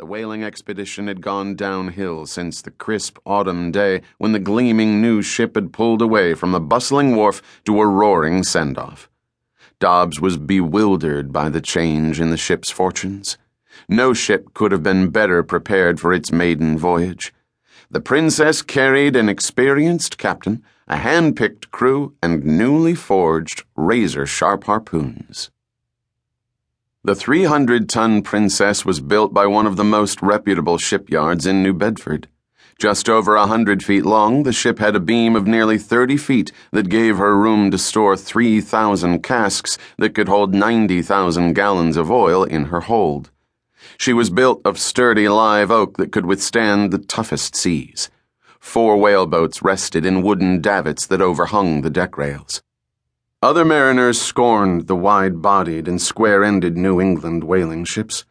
The whaling expedition had gone downhill since the crisp autumn day when the gleaming new ship had pulled away from the bustling wharf to a roaring send off. Dobbs was bewildered by the change in the ship's fortunes. No ship could have been better prepared for its maiden voyage. The Princess carried an experienced captain, a hand picked crew, and newly forged razor sharp harpoons. The 300 ton Princess was built by one of the most reputable shipyards in New Bedford. Just over a hundred feet long, the ship had a beam of nearly 30 feet that gave her room to store 3,000 casks that could hold 90,000 gallons of oil in her hold. She was built of sturdy live oak that could withstand the toughest seas. Four whaleboats rested in wooden davits that overhung the deck rails. Other mariners scorned the wide bodied and square ended New England whaling ships.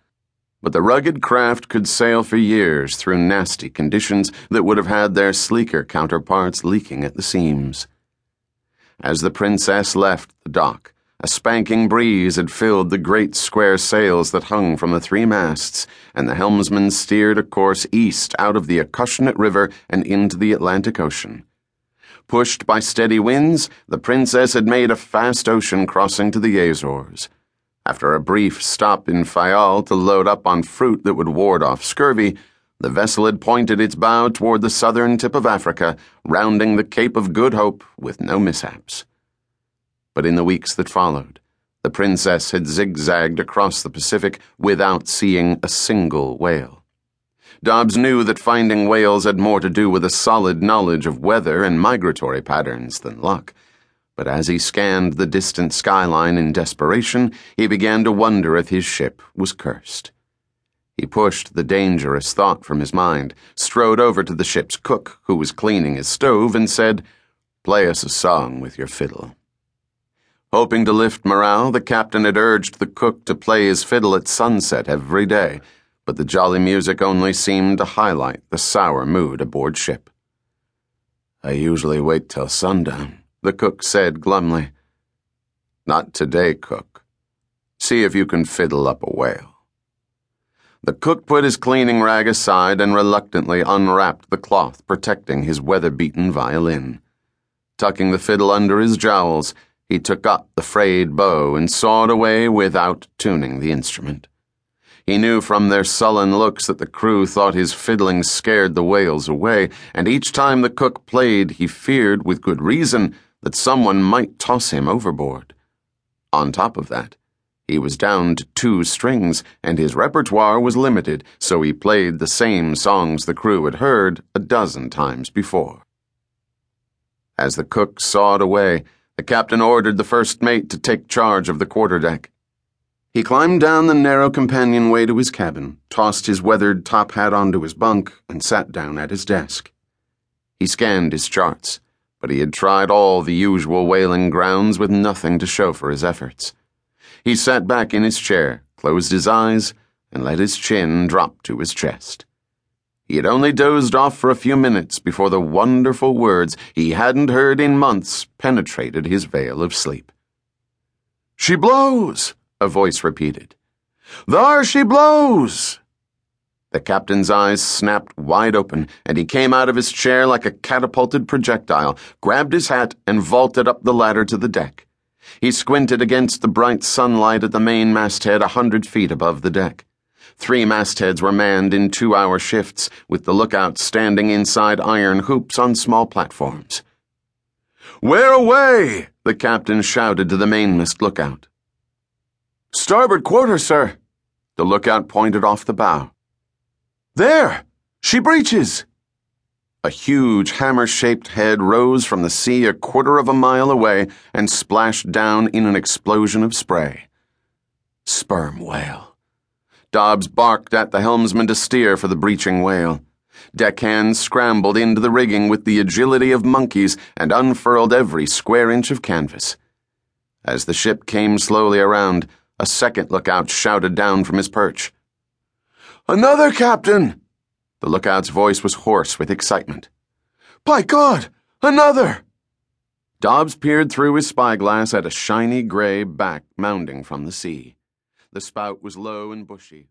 But the rugged craft could sail for years through nasty conditions that would have had their sleeker counterparts leaking at the seams. As the Princess left the dock, a spanking breeze had filled the great square sails that hung from the three masts, and the helmsman steered a course east out of the Acushnet River and into the Atlantic Ocean. Pushed by steady winds, the princess had made a fast ocean crossing to the Azores. After a brief stop in Fayal to load up on fruit that would ward off scurvy, the vessel had pointed its bow toward the southern tip of Africa, rounding the Cape of Good Hope with no mishaps. But in the weeks that followed, the princess had zigzagged across the Pacific without seeing a single whale. Dobbs knew that finding whales had more to do with a solid knowledge of weather and migratory patterns than luck. But as he scanned the distant skyline in desperation, he began to wonder if his ship was cursed. He pushed the dangerous thought from his mind, strode over to the ship's cook, who was cleaning his stove, and said, Play us a song with your fiddle. Hoping to lift morale, the captain had urged the cook to play his fiddle at sunset every day but the jolly music only seemed to highlight the sour mood aboard ship. I usually wait till sundown, the cook said glumly. Not today, cook. See if you can fiddle up a whale. The cook put his cleaning rag aside and reluctantly unwrapped the cloth protecting his weather beaten violin. Tucking the fiddle under his jowls, he took up the frayed bow and sawed away without tuning the instrument. He knew from their sullen looks that the crew thought his fiddling scared the whales away, and each time the cook played, he feared, with good reason, that someone might toss him overboard. On top of that, he was down to two strings, and his repertoire was limited, so he played the same songs the crew had heard a dozen times before. As the cook sawed away, the captain ordered the first mate to take charge of the quarterdeck. He climbed down the narrow companionway to his cabin, tossed his weathered top hat onto his bunk, and sat down at his desk. He scanned his charts, but he had tried all the usual whaling grounds with nothing to show for his efforts. He sat back in his chair, closed his eyes, and let his chin drop to his chest. He had only dozed off for a few minutes before the wonderful words he hadn't heard in months penetrated his veil of sleep. She blows! A voice repeated. There she blows! The captain's eyes snapped wide open, and he came out of his chair like a catapulted projectile, grabbed his hat, and vaulted up the ladder to the deck. He squinted against the bright sunlight at the main masthead a hundred feet above the deck. Three mastheads were manned in two hour shifts, with the lookouts standing inside iron hoops on small platforms. Where away? the captain shouted to the mainmast lookout. Starboard quarter, sir. The lookout pointed off the bow. There! She breaches! A huge hammer shaped head rose from the sea a quarter of a mile away and splashed down in an explosion of spray. Sperm whale. Dobbs barked at the helmsman to steer for the breaching whale. Deckhands scrambled into the rigging with the agility of monkeys and unfurled every square inch of canvas. As the ship came slowly around, a second lookout shouted down from his perch. Another captain! The lookout's voice was hoarse with excitement. By God, another! Dobbs peered through his spyglass at a shiny gray back mounding from the sea. The spout was low and bushy.